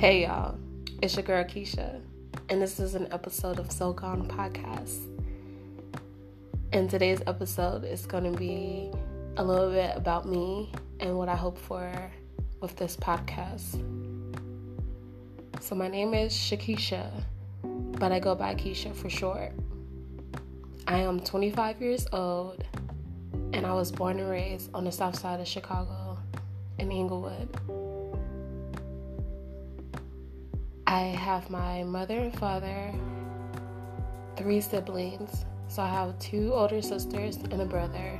Hey y'all, it's your girl Keisha, and this is an episode of So Gone Podcast. And today's episode is going to be a little bit about me and what I hope for with this podcast. So, my name is Shakisha, but I go by Keisha for short. I am 25 years old, and I was born and raised on the south side of Chicago in Englewood. I have my mother and father, three siblings. So I have two older sisters and a brother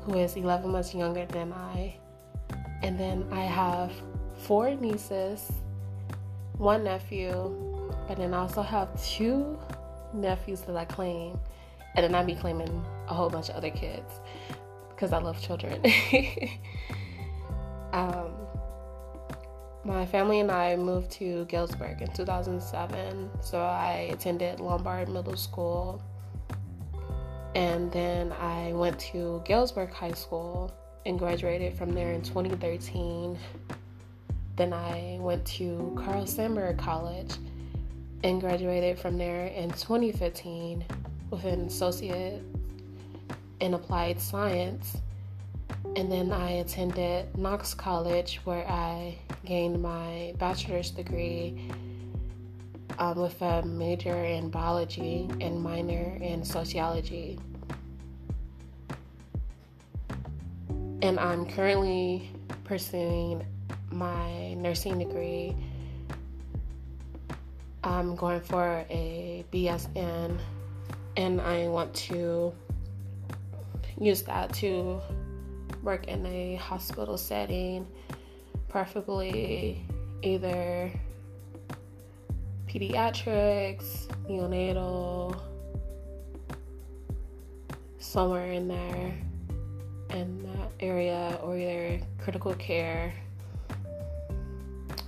who is 11 months younger than I. And then I have four nieces, one nephew, but then I also have two nephews that I claim. And then I be claiming a whole bunch of other kids because I love children. um, my family and I moved to Galesburg in 2007. So I attended Lombard Middle School. And then I went to Galesburg High School and graduated from there in 2013. Then I went to Carl Sandburg College and graduated from there in 2015 with an associate in applied science. And then I attended Knox College where I gained my bachelor's degree um, with a major in biology and minor in sociology. And I'm currently pursuing my nursing degree. I'm going for a BSN and I want to use that to work in a hospital setting preferably either pediatrics, neonatal, somewhere in there in that area, or either critical care,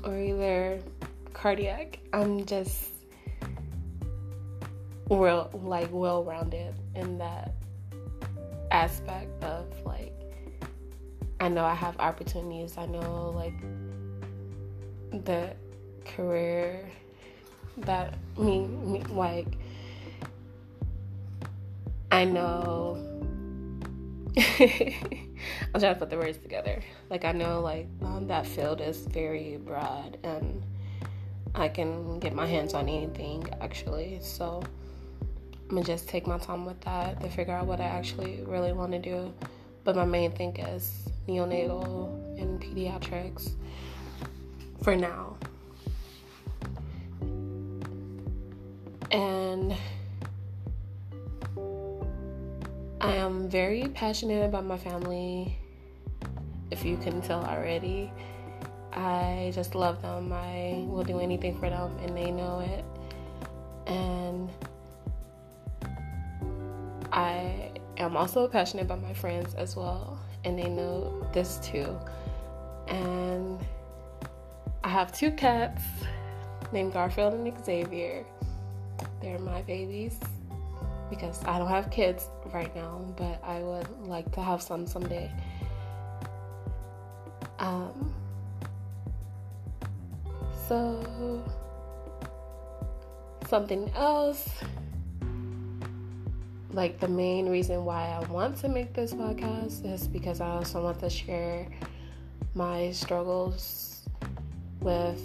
or either cardiac. I'm just well, like well rounded in that aspect of I know I have opportunities. I know like the career that me, me like I know I'm trying to put the words together. Like I know like um, that field is very broad and I can get my hands on anything actually. So I'm gonna just take my time with that to figure out what I actually really want to do. But my main thing is neonatal and pediatrics for now. And I am very passionate about my family, if you can tell already. I just love them. I will do anything for them, and they know it. And I am also passionate about my friends as well and they know this too. And I have two cats named Garfield and Xavier. They're my babies because I don't have kids right now, but I would like to have some someday. Um, so, something else like the main reason why I want to make this podcast is because I also want to share my struggles with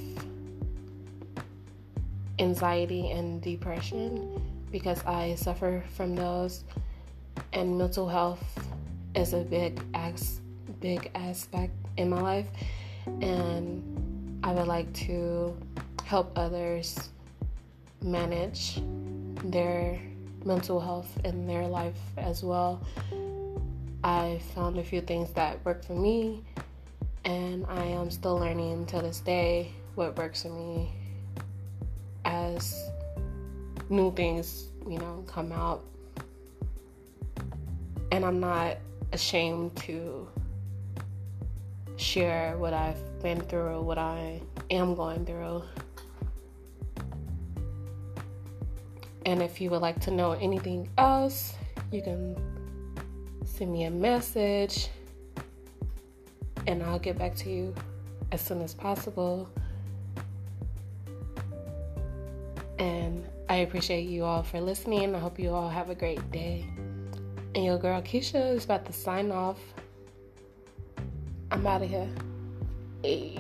anxiety and depression because I suffer from those. And mental health is a big as big aspect in my life. And I would like to help others manage their mental health in their life as well. I found a few things that work for me, and I am still learning to this day what works for me as new things, you know, come out. And I'm not ashamed to share what I've been through, what I am going through. And if you would like to know anything else, you can send me a message and I'll get back to you as soon as possible. And I appreciate you all for listening. I hope you all have a great day. And your girl Keisha is about to sign off. I'm out of here. Hey.